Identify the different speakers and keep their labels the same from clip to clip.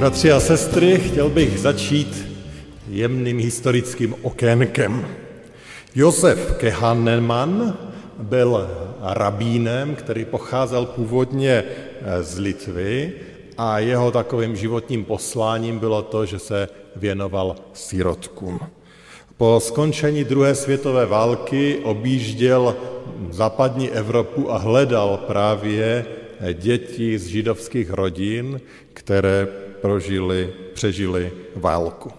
Speaker 1: Bratři a sestry, chtěl bych začít jemným historickým okénkem. Josef Kehaneman byl rabínem, který pocházel původně z Litvy a jeho takovým životním posláním bylo to, že se věnoval sirotkům. Po skončení druhé světové války objížděl západní Evropu a hledal právě děti z židovských rodin, které prožili, přežili válku.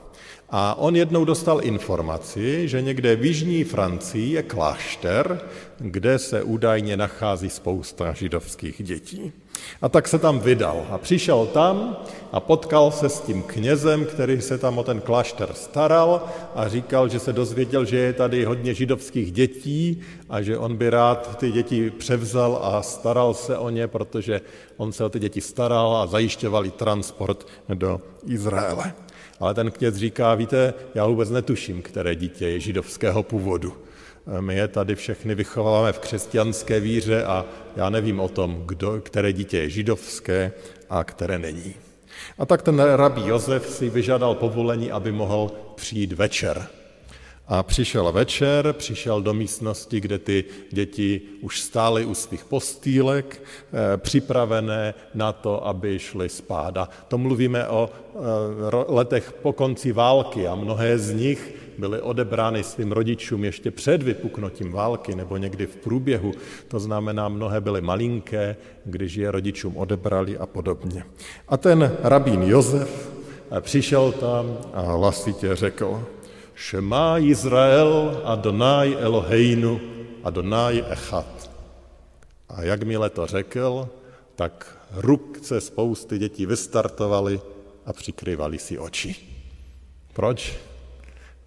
Speaker 1: A on jednou dostal informaci, že někde v jižní Francii je klášter, kde se údajně nachází spousta židovských dětí. A tak se tam vydal a přišel tam a potkal se s tím knězem, který se tam o ten klášter staral a říkal, že se dozvěděl, že je tady hodně židovských dětí a že on by rád ty děti převzal a staral se o ně, protože on se o ty děti staral a zajišťoval i transport do Izraele. Ale ten kněz říká, víte, já vůbec netuším, které dítě je židovského původu. My je tady všechny vychováváme v křesťanské víře a já nevím o tom, kdo, které dítě je židovské a které není. A tak ten rabí Josef si vyžádal povolení, aby mohl přijít večer. A přišel večer, přišel do místnosti, kde ty děti už stály u svých postýlek, eh, připravené na to, aby šly spát. A to mluvíme o eh, letech po konci války a mnohé z nich byly odebrány svým rodičům ještě před vypuknutím války nebo někdy v průběhu. To znamená, mnohé byly malinké, když je rodičům odebrali a podobně. A ten rabín Josef přišel tam a hlasitě řekl, Šema Izrael Adonai Eloheinu Adonai Echad. A jakmile to řekl, tak rukce spousty dětí vystartovaly a přikryvali si oči. Proč?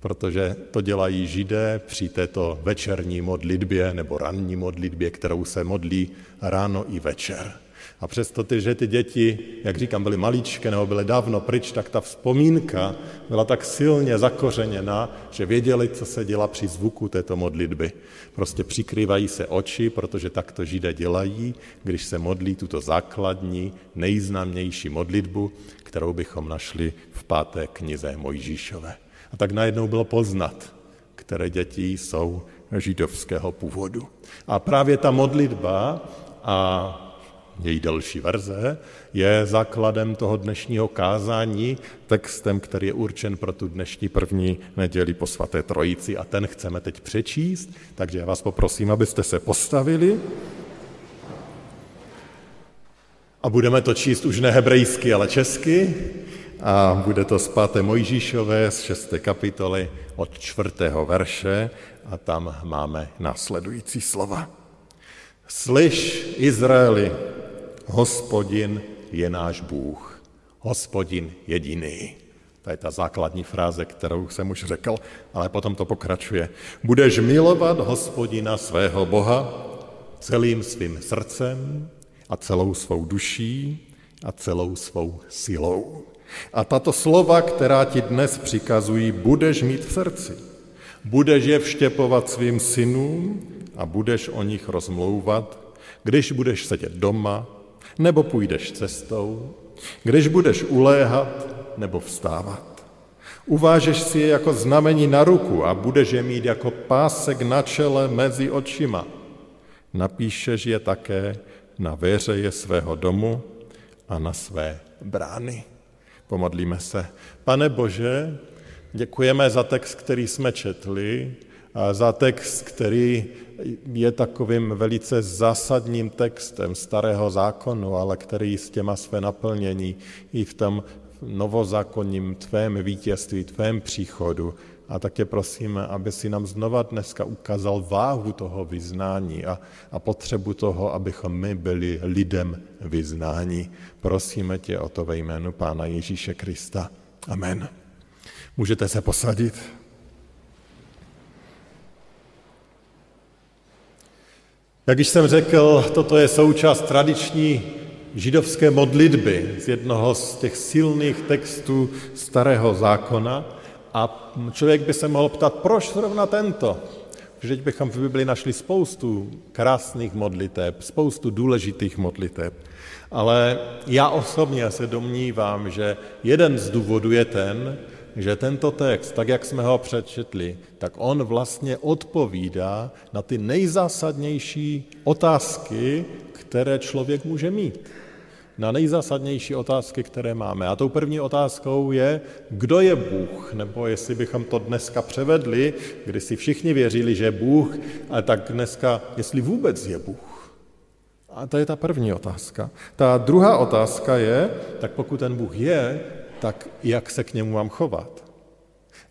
Speaker 1: Protože to dělají židé při této večerní modlitbě nebo ranní modlitbě, kterou se modlí ráno i večer. A přesto, ty, že ty děti, jak říkám, byly maličké nebo byly dávno pryč, tak ta vzpomínka byla tak silně zakořeněná, že věděli, co se dělá při zvuku této modlitby. Prostě přikrývají se oči, protože tak to židé dělají, když se modlí tuto základní, nejznámější modlitbu, kterou bychom našli v páté knize Mojžíšové. A tak najednou bylo poznat, které děti jsou židovského původu. A právě ta modlitba a její další verze je základem toho dnešního kázání, textem, který je určen pro tu dnešní první neděli po svaté trojici. A ten chceme teď přečíst, takže já vás poprosím, abyste se postavili. A budeme to číst už ne hebrejsky, ale česky a bude to z 5. Mojžíšové z 6. kapitoly od 4. verše a tam máme následující slova. Slyš, Izraeli, hospodin je náš Bůh, hospodin jediný. To je ta základní fráze, kterou jsem už řekl, ale potom to pokračuje. Budeš milovat hospodina svého Boha celým svým srdcem a celou svou duší a celou svou silou. A tato slova, která ti dnes přikazují, budeš mít v srdci. Budeš je vštěpovat svým synům a budeš o nich rozmlouvat, když budeš sedět doma, nebo půjdeš cestou, když budeš uléhat nebo vstávat. Uvážeš si je jako znamení na ruku a budeš je mít jako pásek na čele mezi očima. Napíšeš je také na věřeje svého domu a na své brány. Pomodlíme se. Pane Bože, děkujeme za text, který jsme četli, a za text, který je takovým velice zásadním textem starého zákonu, ale který s těma své naplnění i v tom novozákonním tvém vítězství, tvém příchodu a tak tě prosíme, aby si nám znova dneska ukázal váhu toho vyznání a, a potřebu toho, abychom my byli lidem vyznání. Prosíme tě o to ve jménu Pána Ježíše Krista. Amen. Můžete se posadit. Jak již jsem řekl, toto je součást tradiční židovské modlitby z jednoho z těch silných textů starého zákona a člověk by se mohl ptat, proč zrovna tento? Vždyť bychom v Bibli našli spoustu krásných modliteb, spoustu důležitých modliteb. Ale já osobně se domnívám, že jeden z důvodů je ten, že tento text, tak jak jsme ho přečetli, tak on vlastně odpovídá na ty nejzásadnější otázky, které člověk může mít. Na nejzásadnější otázky, které máme. A tou první otázkou je, kdo je Bůh, nebo jestli bychom to dneska převedli, kdy si všichni věřili, že je Bůh, ale tak dneska, jestli vůbec je Bůh. A to je ta první otázka. Ta druhá otázka je, tak pokud ten Bůh je, tak jak se k němu mám chovat?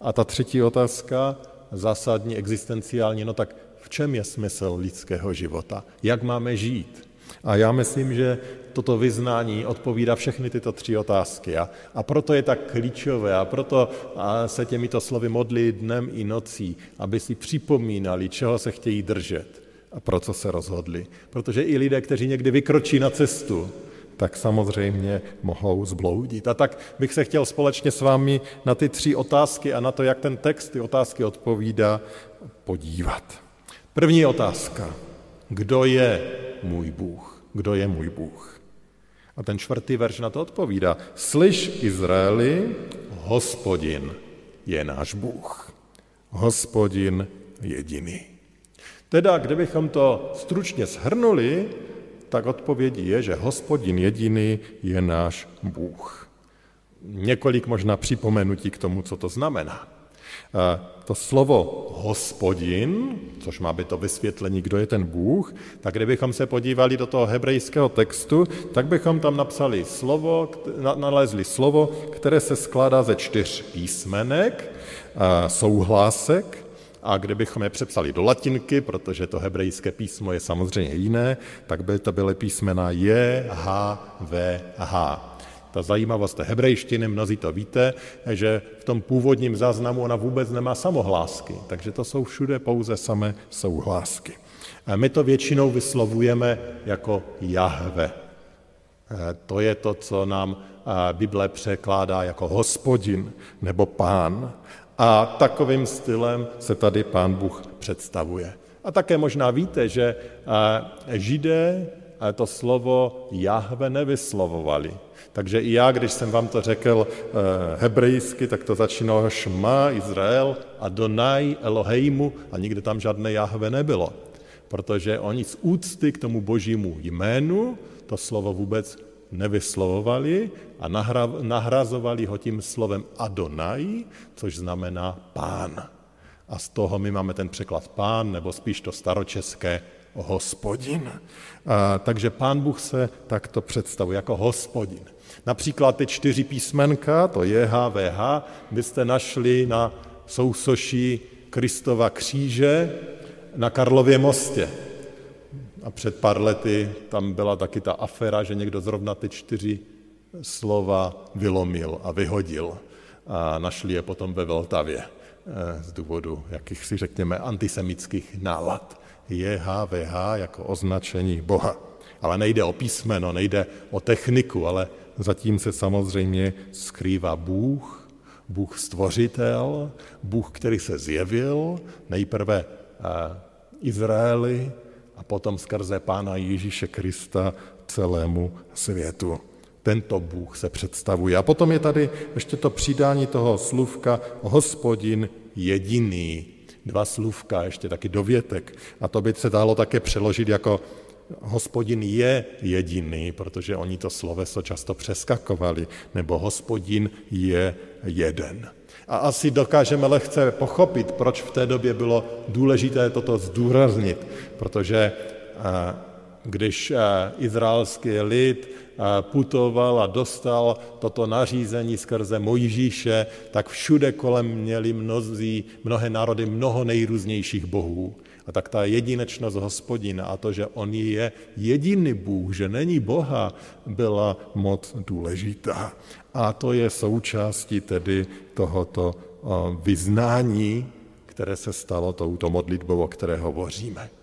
Speaker 1: A ta třetí otázka, zásadní, existenciální, no tak v čem je smysl lidského života? Jak máme žít? A já myslím, že toto vyznání odpovídá všechny tyto tři otázky. A, a proto je tak klíčové a proto a se těmito slovy modlí dnem i nocí, aby si připomínali, čeho se chtějí držet a pro co se rozhodli. Protože i lidé, kteří někdy vykročí na cestu, tak samozřejmě mohou zbloudit. A tak bych se chtěl společně s vámi na ty tři otázky a na to, jak ten text ty otázky odpovídá, podívat. První otázka. Kdo je můj Bůh? Kdo je můj Bůh? A ten čtvrtý verš na to odpovídá. Slyš, Izraeli, hospodin je náš Bůh. Hospodin jediný. Teda, kdybychom to stručně shrnuli, tak odpovědí je, že hospodin jediný je náš Bůh. Několik možná připomenutí k tomu, co to znamená. To slovo hospodin, což má být to vysvětlení, kdo je ten Bůh, tak kdybychom se podívali do toho hebrejského textu, tak bychom tam napsali slovo, nalezli slovo, které se skládá ze čtyř písmenek, souhlásek, a kdybychom je přepsali do latinky, protože to hebrejské písmo je samozřejmě jiné, tak by to byly písmena J, H, V, H. Ta zajímavost té hebrejštiny, mnozí to víte, že v tom původním záznamu ona vůbec nemá samohlásky, takže to jsou všude pouze samé souhlásky. A my to většinou vyslovujeme jako Jahve. To je to, co nám Bible překládá jako hospodin nebo pán. A takovým stylem se tady pán Bůh představuje. A také možná víte, že židé to slovo Jahve nevyslovovali. Takže i já, když jsem vám to řekl hebrejsky, tak to začínalo Šma, Izrael, Adonai, Eloheimu a nikde tam žádné Jahve nebylo. Protože oni z úcty k tomu božímu jménu to slovo vůbec nevyslovovali a nahrazovali ho tím slovem Adonai, což znamená pán. A z toho my máme ten překlad pán, nebo spíš to staročeské hospodin. A, takže pán Bůh se takto představuje jako hospodin. Například ty čtyři písmenka, to je HVH, byste našli na sousoší Kristova kříže na Karlově mostě. A před pár lety tam byla taky ta afera, že někdo zrovna ty čtyři slova vylomil a vyhodil. A našli je potom ve Vltavě eh, z důvodu jakýchsi, řekněme, antisemických nálad. JHVH jako označení Boha. Ale nejde o písmeno, nejde o techniku, ale zatím se samozřejmě skrývá Bůh, Bůh stvořitel, Bůh, který se zjevil nejprve eh, Izraeli, a potom skrze Pána Ježíše Krista celému světu. Tento Bůh se představuje. A potom je tady ještě to přidání toho slůvka hospodin jediný. Dva slůvka, ještě taky dovětek. A to by se dalo také přeložit jako hospodin je jediný, protože oni to sloveso často přeskakovali, nebo hospodin je jeden. A asi dokážeme lehce pochopit, proč v té době bylo důležité toto zdůraznit, protože eh, když eh, izraelský lid eh, putoval a dostal toto nařízení skrze Mojžíše, tak všude kolem měli mnozí, mnohé národy mnoho nejrůznějších bohů. A tak ta jedinečnost hospodina a to, že on je jediný Bůh, že není Boha, byla moc důležitá. A to je součástí tedy tohoto vyznání, které se stalo touto modlitbou, o které hovoříme.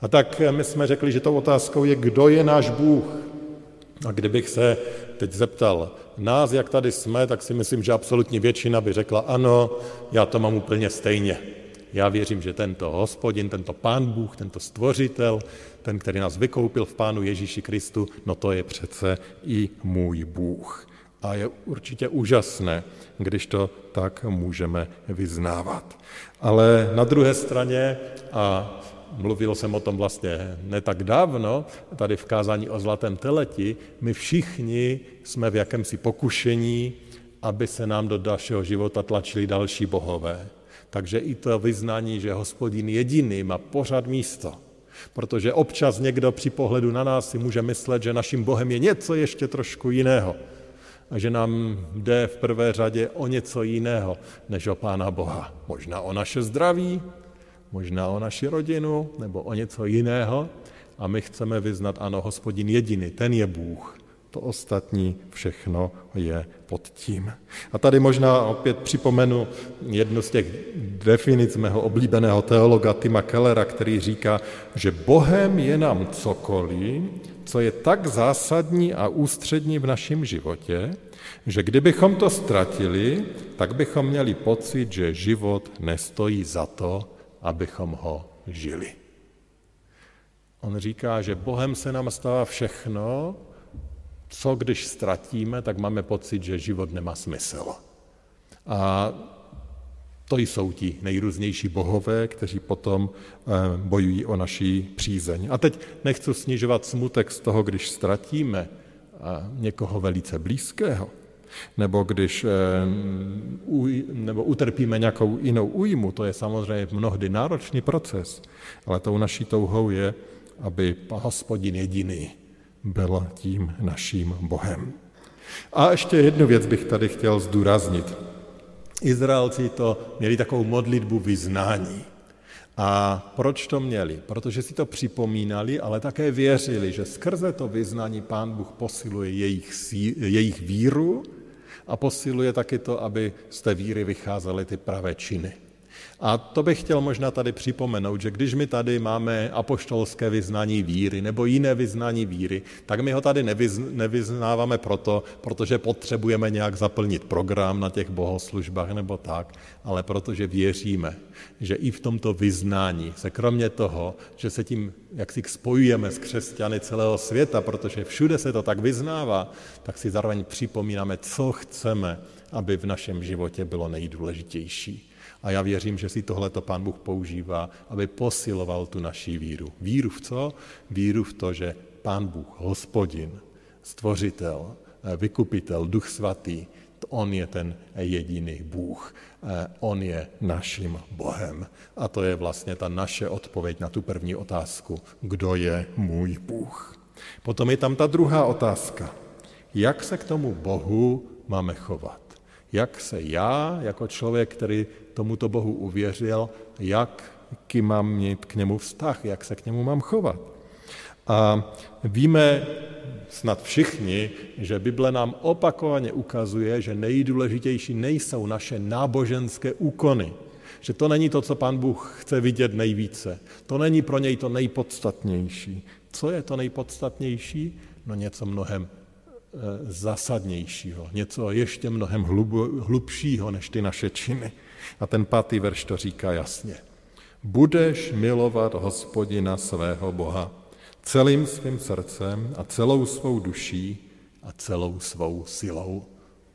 Speaker 1: A tak my jsme řekli, že tou otázkou je, kdo je náš Bůh. A kdybych se teď zeptal nás, jak tady jsme, tak si myslím, že absolutní většina by řekla ano, já to mám úplně stejně. Já věřím, že tento hospodin, tento pán Bůh, tento stvořitel, ten, který nás vykoupil v pánu Ježíši Kristu, no to je přece i můj Bůh. A je určitě úžasné, když to tak můžeme vyznávat. Ale na druhé straně, a mluvil jsem o tom vlastně ne tak dávno, tady v kázání o zlatém teleti, my všichni jsme v jakémsi pokušení, aby se nám do dalšího života tlačili další bohové. Takže i to vyznání, že hospodin jediný má pořád místo. Protože občas někdo při pohledu na nás si může myslet, že naším Bohem je něco ještě trošku jiného. A že nám jde v prvé řadě o něco jiného, než o Pána Boha. Možná o naše zdraví, možná o naši rodinu, nebo o něco jiného. A my chceme vyznat, ano, hospodin jediný, ten je Bůh. To ostatní všechno je pod tím. A tady možná opět připomenu jednu z těch definic mého oblíbeného teologa Tima Kellera, který říká, že Bohem je nám cokoliv, co je tak zásadní a ústřední v našem životě, že kdybychom to ztratili, tak bychom měli pocit, že život nestojí za to, abychom ho žili. On říká, že Bohem se nám stává všechno, co když ztratíme, tak máme pocit, že život nemá smysl. A to jsou ti nejrůznější bohové, kteří potom eh, bojují o naší přízeň. A teď nechci snižovat smutek z toho, když ztratíme eh, někoho velice blízkého, nebo když eh, nebo utrpíme nějakou jinou újmu, to je samozřejmě mnohdy náročný proces, ale tou naší touhou je, aby hospodin jediný byl tím naším Bohem. A ještě jednu věc bych tady chtěl zdůraznit. Izraelci to měli takovou modlitbu vyznání. A proč to měli? Protože si to připomínali, ale také věřili, že skrze to vyznání Pán Bůh posiluje jejich, jejich víru a posiluje taky to, aby z té víry vycházely ty pravé činy. A to bych chtěl možná tady připomenout, že když my tady máme apoštolské vyznání víry nebo jiné vyznání víry, tak my ho tady nevyznáváme proto, protože potřebujeme nějak zaplnit program na těch bohoslužbách nebo tak, ale protože věříme, že i v tomto vyznání se kromě toho, že se tím jak si spojujeme s křesťany celého světa, protože všude se to tak vyznává, tak si zároveň připomínáme, co chceme, aby v našem životě bylo nejdůležitější. A já věřím, že si tohleto pán Bůh používá, aby posiloval tu naší víru. Víru v co? Víru v to, že pán Bůh, hospodin, stvořitel, eh, vykupitel, duch svatý, on je ten jediný Bůh. Eh, on je naším Bohem. A to je vlastně ta naše odpověď na tu první otázku. Kdo je můj Bůh? Potom je tam ta druhá otázka. Jak se k tomu Bohu máme chovat? Jak se já, jako člověk, který tomuto Bohu uvěřil, jak mám mít k němu vztah, jak se k němu mám chovat. A víme snad všichni, že Bible nám opakovaně ukazuje, že nejdůležitější nejsou naše náboženské úkony. Že to není to, co pán Bůh chce vidět nejvíce. To není pro něj to nejpodstatnější. Co je to nejpodstatnější? No něco mnohem zásadnějšího, něco ještě mnohem hlub, hlubšího než ty naše činy. A ten pátý verš to říká jasně. Budeš milovat hospodina svého Boha celým svým srdcem a celou svou duší a celou svou silou.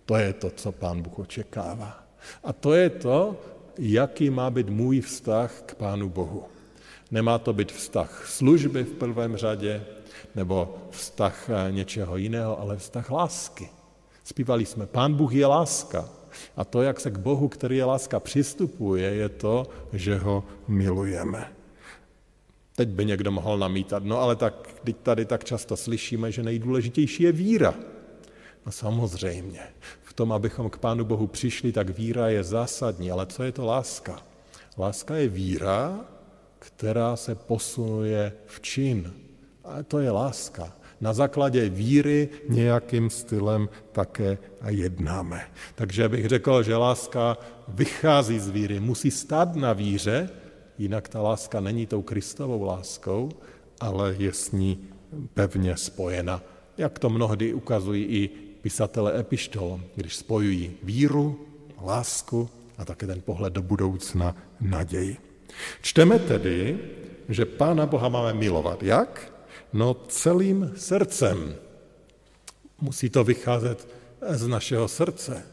Speaker 1: To je to, co pán Bůh očekává. A to je to, jaký má být můj vztah k pánu Bohu. Nemá to být vztah služby v prvém řadě, nebo vztah eh, něčeho jiného, ale vztah lásky. Zpívali jsme, pán Bůh je láska. A to, jak se k Bohu, který je láska, přistupuje, je to, že ho milujeme. Teď by někdo mohl namítat, no ale tak, teď tady tak často slyšíme, že nejdůležitější je víra. No samozřejmě, v tom, abychom k Pánu Bohu přišli, tak víra je zásadní, ale co je to láska? Láska je víra, která se posunuje v čin. To je láska. Na základě víry nějakým stylem také jednáme. Takže bych řekl, že láska vychází z víry, musí stát na víře, jinak ta láska není tou Kristovou láskou, ale je s ní pevně spojena. Jak to mnohdy ukazují i pisatele epištol, když spojují víru, lásku a také ten pohled do budoucna, naději. Čteme tedy, že Pána Boha máme milovat. Jak? No celým srdcem. Musí to vycházet z našeho srdce.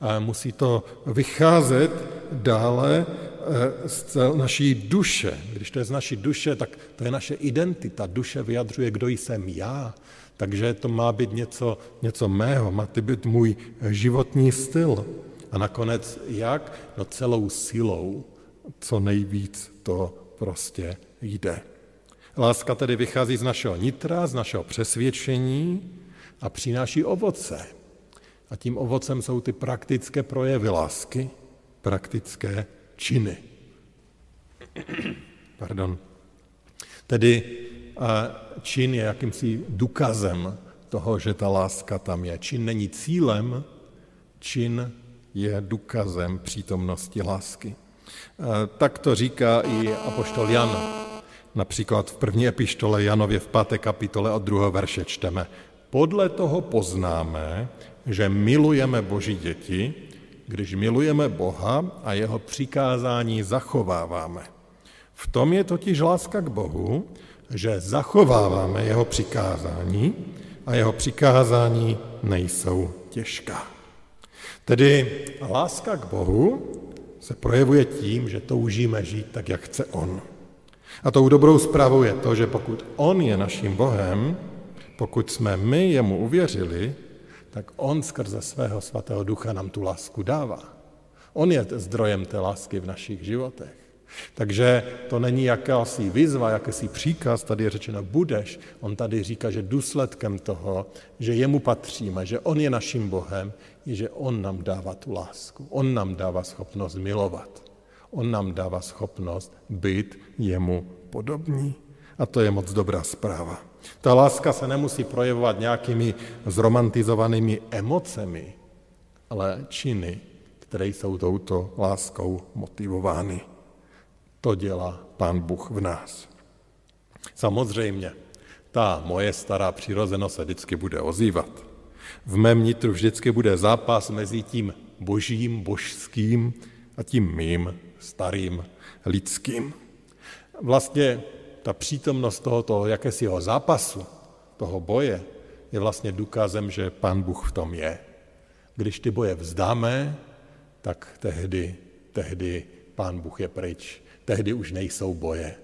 Speaker 1: A musí to vycházet dále eh, z naší duše. Když to je z naší duše, tak to je naše identita. Duše vyjadřuje, kdo jsem já. Takže to má být něco, něco mého, má to být můj životní styl. A nakonec jak? No celou silou, co nejvíc to prostě jde. Láska tedy vychází z našeho nitra, z našeho přesvědčení a přináší ovoce. A tím ovocem jsou ty praktické projevy lásky, praktické činy. Pardon. Tedy čin je jakýmsi důkazem toho, že ta láska tam je. Čin není cílem, čin je důkazem přítomnosti lásky. Tak to říká i apoštol Jan. Například v první epištole Janově v páté kapitole od druhého verše čteme. Podle toho poznáme, že milujeme Boží děti, když milujeme Boha a jeho přikázání zachováváme. V tom je totiž láska k Bohu, že zachováváme jeho přikázání a jeho přikázání nejsou těžká. Tedy láska k Bohu se projevuje tím, že toužíme žít tak, jak chce On. A tou dobrou zprávou je to, že pokud On je naším Bohem, pokud jsme my jemu uvěřili, tak On skrze svého svatého ducha nám tu lásku dává. On je zdrojem té lásky v našich životech. Takže to není jakási výzva, jakýsi příkaz, tady je řečeno budeš. On tady říká, že důsledkem toho, že jemu patříme, že on je naším Bohem, je, že on nám dává tu lásku. On nám dává schopnost milovat. On nám dává schopnost být jemu podobní. A to je moc dobrá zpráva. Ta láska se nemusí projevovat nějakými zromantizovanými emocemi, ale činy, které jsou touto láskou motivovány. To dělá Pán Bůh v nás. Samozřejmě, ta moje stará přirozenost se vždycky bude ozývat. V mém nitru vždycky bude zápas mezi tím božím, božským a tím mým, starým, lidským. Vlastně ta přítomnost tohoto jakésiho zápasu, toho boje, je vlastně důkazem, že Pán Bůh v tom je. Když ty boje vzdáme, tak tehdy, tehdy Pán Bůh je pryč tehdy už nejsou boje.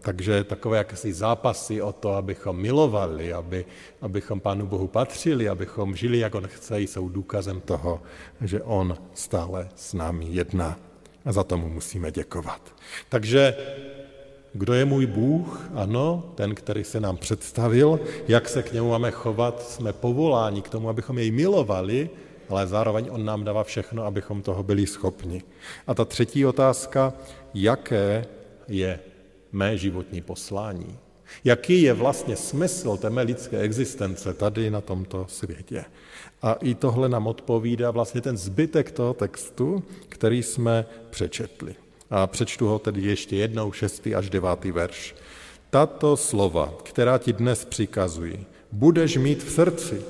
Speaker 1: Takže takové jakési zápasy o to, abychom milovali, aby, abychom Pánu Bohu patřili, abychom žili, jak On chce, jsou důkazem toho, že On stále s námi jedná. A za tomu musíme děkovat. Takže kdo je můj Bůh? Ano, ten, který se nám představil. Jak se k němu máme chovat? Jsme povoláni k tomu, abychom jej milovali, ale zároveň on nám dává všechno, abychom toho byli schopni. A ta třetí otázka, jaké je mé životní poslání? Jaký je vlastně smysl té mé lidské existence tady na tomto světě? A i tohle nám odpovídá vlastně ten zbytek toho textu, který jsme přečetli. A přečtu ho tedy ještě jednou, šestý až devátý verš. Tato slova, která ti dnes přikazují, budeš mít v srdci,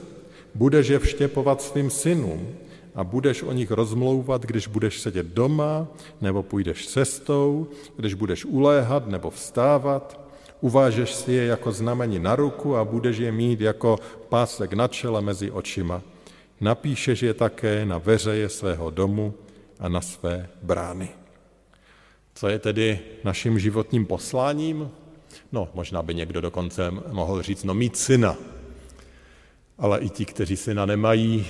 Speaker 1: Budeš je vštěpovat svým synům a budeš o nich rozmlouvat, když budeš sedět doma, nebo půjdeš cestou, když budeš uléhat nebo vstávat. Uvážeš si je jako znamení na ruku a budeš je mít jako pásek na čele mezi očima. Napíšeš je také na veřeje svého domu a na své brány. Co je tedy naším životním posláním? No, možná by někdo dokonce mohl říct, no mít syna, ale i ti, kteří syna nemají,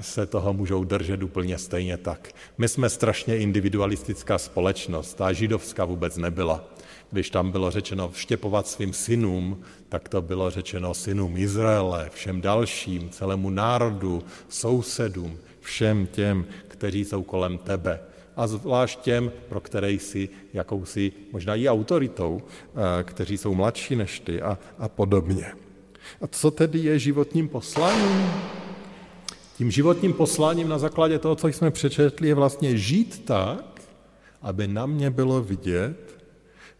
Speaker 1: se toho můžou držet úplně stejně tak. My jsme strašně individualistická společnost, ta židovská vůbec nebyla. Když tam bylo řečeno vštěpovat svým synům, tak to bylo řečeno synům Izraele, všem dalším, celému národu, sousedům, všem těm, kteří jsou kolem tebe. a zvlášť těm, pro které jsi jakousi možná i autoritou, eh, kteří jsou mladší než ty a, a podobně. A co tedy je životním posláním? Tím životním posláním na základě toho, co jsme přečetli, je vlastně žít tak, aby na mě bylo vidět,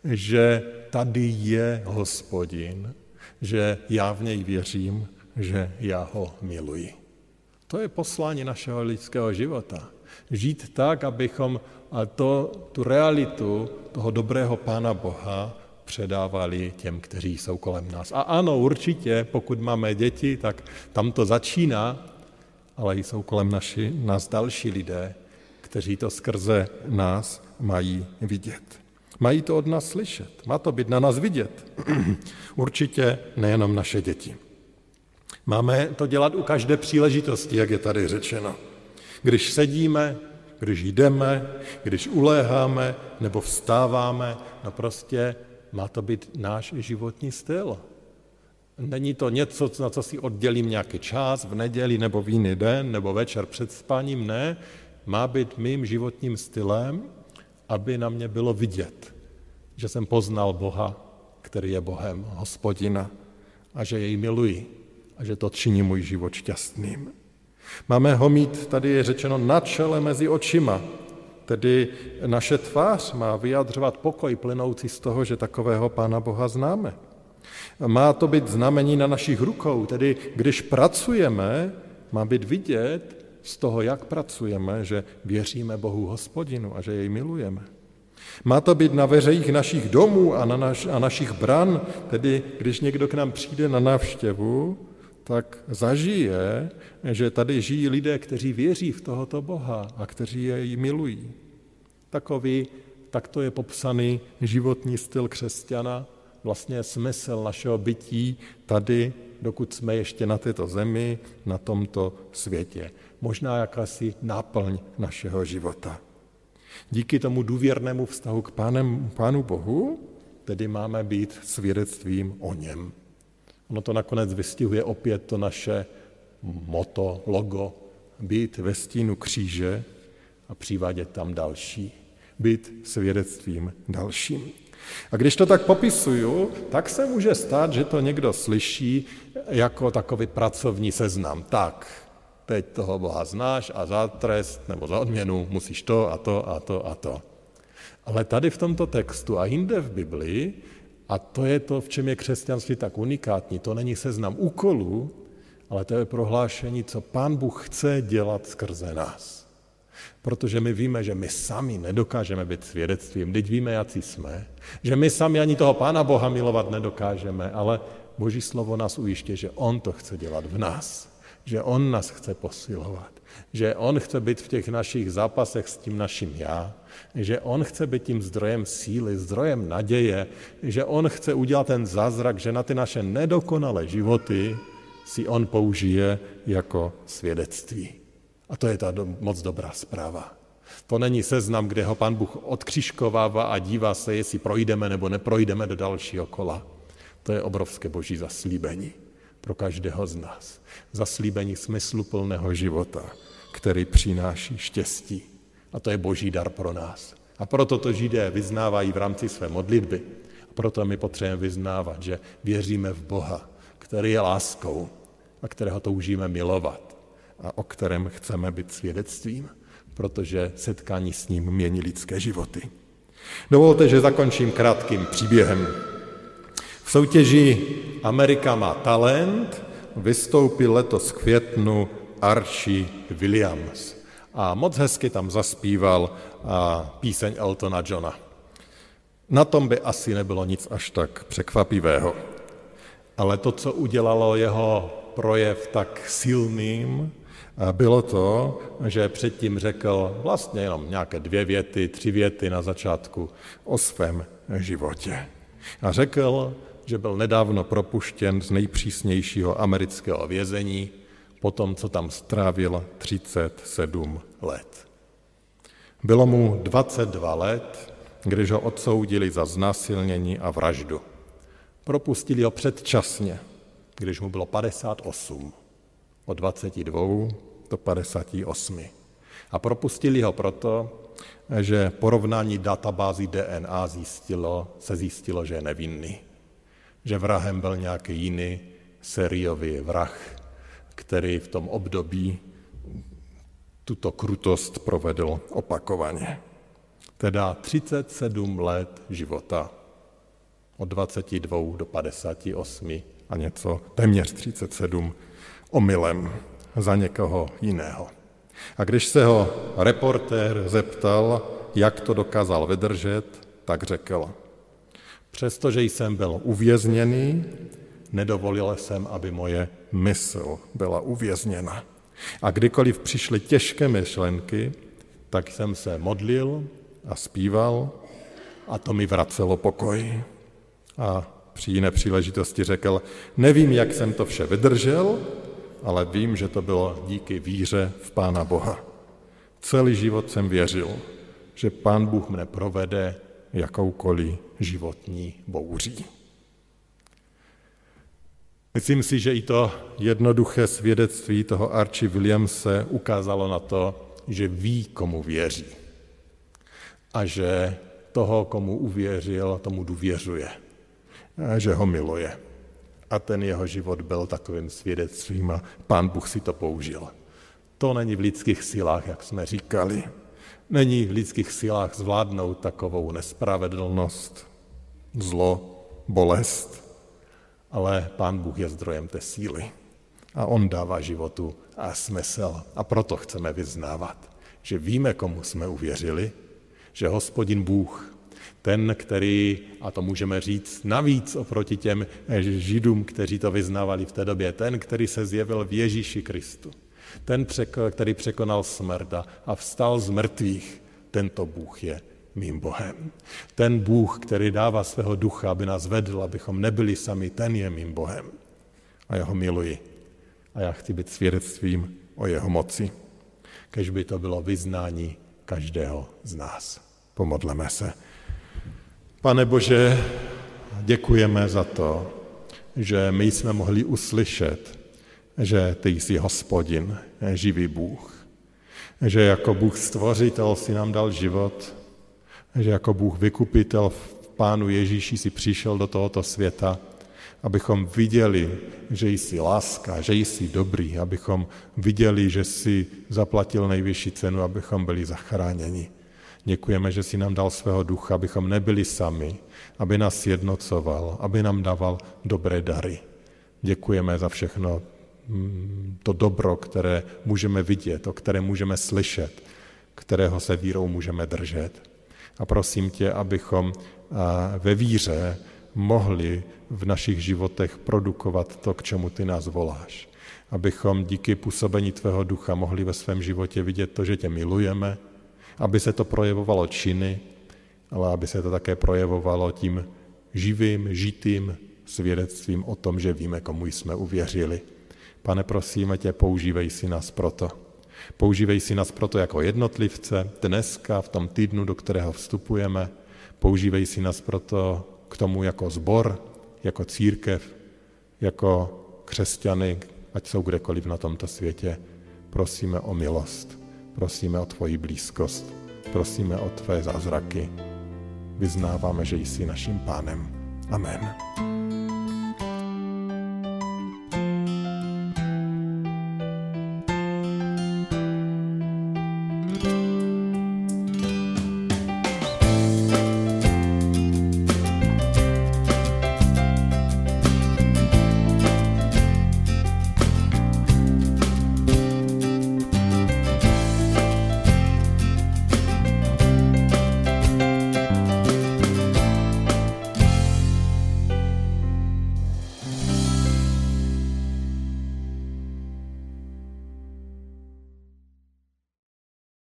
Speaker 1: že tady je hospodin, že já v něj věřím, že já ho miluji. To je poslání našeho lidského života. Žít tak, abychom to, tu realitu toho dobrého Pána Boha předávali těm, kteří jsou kolem nás. A ano, určitě, pokud máme děti, tak tam to začíná, ale jsou kolem naši, nás další lidé, kteří to skrze nás mají vidět. Mají to od nás slyšet, má to být na nás vidět. Určitě nejenom naše děti. Máme to dělat u každé příležitosti, jak je tady řečeno. Když sedíme, když jdeme, když uléháme nebo vstáváme, no prostě má to být náš životní styl. Není to něco, na co si oddělím nějaký čas v neděli nebo v jiný den nebo večer před spáním, ne. Má být mým životním stylem, aby na mě bylo vidět, že jsem poznal Boha, který je Bohem, hospodina, a že jej miluji a že to činí můj život šťastným. Máme ho mít, tady je řečeno, na čele mezi očima, tedy naše tvář má vyjadřovat pokoj plynoucí z toho, že takového Pána Boha známe. Má to být znamení na našich rukou, tedy když pracujeme, má být vidět z toho, jak pracujeme, že věříme Bohu hospodinu a že jej milujeme. Má to být na veřejích našich domů a, na naš, a našich bran, tedy když někdo k nám přijde na návštěvu, tak zažije, že tady žijí lidé, kteří věří v tohoto Boha a kteří jej milují. Takový, takto je popsaný životní styl křesťana, vlastně smysl našeho bytí tady, dokud jsme ještě na této zemi, na tomto světě. Možná jakási náplň našeho života. Díky tomu důvěrnému vztahu k pánem, Pánu Bohu, tedy máme být svědectvím o něm. Ono to nakonec vystihuje opět to naše moto, logo, být ve stínu kříže a přivádět tam další. Být svědectvím dalším. A když to tak popisuju, tak se může stát, že to někdo slyší jako takový pracovní seznam. Tak, teď toho Boha znáš a za trest nebo za odměnu musíš to a to a to a to. Ale tady v tomto textu a jinde v Biblii a to je to, v čem je křesťanství tak unikátní. To není seznam úkolů, ale to je prohlášení, co Pán Bůh chce dělat skrze nás. Protože my víme, že my sami nedokážeme být svědectvím, teď víme, jaký jsme, že my sami ani toho Pána Boha milovat nedokážeme, ale Boží slovo nás ujiště, že On to chce dělat v nás, že On nás chce posilovat, že On chce být v těch našich zápasech s tím naším já, že On chce být tím zdrojem síly, zdrojem naděje, že On chce udělat ten zázrak, že na ty naše nedokonalé životy si On použije jako svědectví. A to je ta do, moc dobrá zpráva. To není seznam, kde ho pan Bůh odkřižkovává a dívá se, jestli projdeme nebo neprojdeme do dalšího kola. To je obrovské boží zaslíbení pro každého z nás. Zaslíbení smysluplného života, který přináší štěstí. A to je boží dar pro nás. A proto to Židé vyznávají v rámci své modlitby. A proto my potřebujeme vyznávat, že věříme v Boha, který je láskou a kterého toužíme milovat a o kterém chceme být svědectvím, protože setkání s ním mění lidské životy. Dovolte, že zakončím krátkým příběhem. V soutěži Amerika má talent vystoupil letos v květnu Archie Williams a moc hezky tam zaspíval píseň Eltona Johna. Na tom by asi nebylo nic až tak překvapivého. Ale to, co udělalo jeho projev tak silným, bylo to, že předtím řekl vlastně jenom nějaké dvě věty, tři věty na začátku o svém životě. A řekl, že byl nedávno propuštěn z nejpřísnějšího amerického vězení, po tom, co tam strávil 37 let. Bylo mu 22 let, když ho odsoudili za znásilnění a vraždu. Propustili ho předčasně, když mu bylo 58, od 22 do 58. A propustili ho proto, že porovnání databází DNA zjistilo, se zjistilo, že je nevinný. Že vrahem byl nějaký jiný sériový vrah, který v tom období tuto krutost provedl opakovaně. Teda 37 let života. Od 22 do 58 a něco, téměř 37 omylem za někoho jiného. A když se ho reportér zeptal, jak to dokázal vydržet, tak řekl, přestože jsem byl uvězněný, nedovolil jsem, aby moje mysl byla uvězněna. A kdykoliv přišly těžké myšlenky, tak jsem se modlil a zpíval a to mi vracelo pokoj. A při jiné příležitosti řekl, nevím, jak jsem to vše vydržel, ale vím, že to bylo díky víře v Pána Boha. Celý život jsem věřil, že Pán Bůh mne provede jakoukoliv životní bouří. Myslím si, že i to jednoduché svědectví toho Archie Williamse ukázalo na to, že ví, komu věří. A že toho, komu uvěřil, tomu důvěřuje. A že ho miluje a ten jeho život byl takovým svědectvím a pán Bůh si to použil. To není v lidských silách, jak jsme říkali. Není v lidských silách zvládnout takovou nespravedlnost, zlo, bolest, ale pán Bůh je zdrojem té síly. A on dává životu a smysl. A proto chceme vyznávat, že víme, komu jsme uvěřili, že hospodin Bůh ten, který, a to můžeme říct navíc oproti těm židům, kteří to vyznávali v té době, ten, který se zjevil v Ježíši Kristu, ten, který překonal smrt a vstal z mrtvých, tento Bůh je mým Bohem. Ten Bůh, který dává svého ducha, aby nás vedl, abychom nebyli sami, ten je mým Bohem. A já ho miluji. A já chci být svědectvím o jeho moci. Kež by to bylo vyznání každého z nás. Pomodleme se. Pane Bože, děkujeme za to, že my jsme mohli uslyšet, že ty jsi hospodin, živý Bůh. Že jako Bůh stvořitel si nám dal život, že jako Bůh vykupitel v Pánu Ježíši si přišel do tohoto světa, abychom viděli, že jsi láska, že jsi dobrý, abychom viděli, že jsi zaplatil nejvyšší cenu, abychom byli zachráněni. Děkujeme, že si nám dal svého ducha, abychom nebyli sami, aby nás jednocoval, aby nám dával dobré dary. Děkujeme za všechno to dobro, které můžeme vidět, o které můžeme slyšet, kterého se vírou můžeme držet. A prosím tě, abychom ve víře mohli v našich životech produkovat to, k čemu ty nás voláš. Abychom díky působení tvého ducha mohli ve svém životě vidět to, že tě milujeme, aby se to projevovalo činy, ale aby se to také projevovalo tím živým, žitým svědectvím o tom, že víme, komu jsme uvěřili. Pane, prosíme tě, používej si nás proto. Používej si nás proto jako jednotlivce, dneska, v tom týdnu, do kterého vstupujeme. Používej si nás proto k tomu jako zbor, jako církev, jako křesťany, ať jsou kdekoliv na tomto světě. Prosíme o milost. Prosíme o tvoji blízkost, prosíme o tvé zázraky. Vyznáváme, že jsi naším pánem. Amen.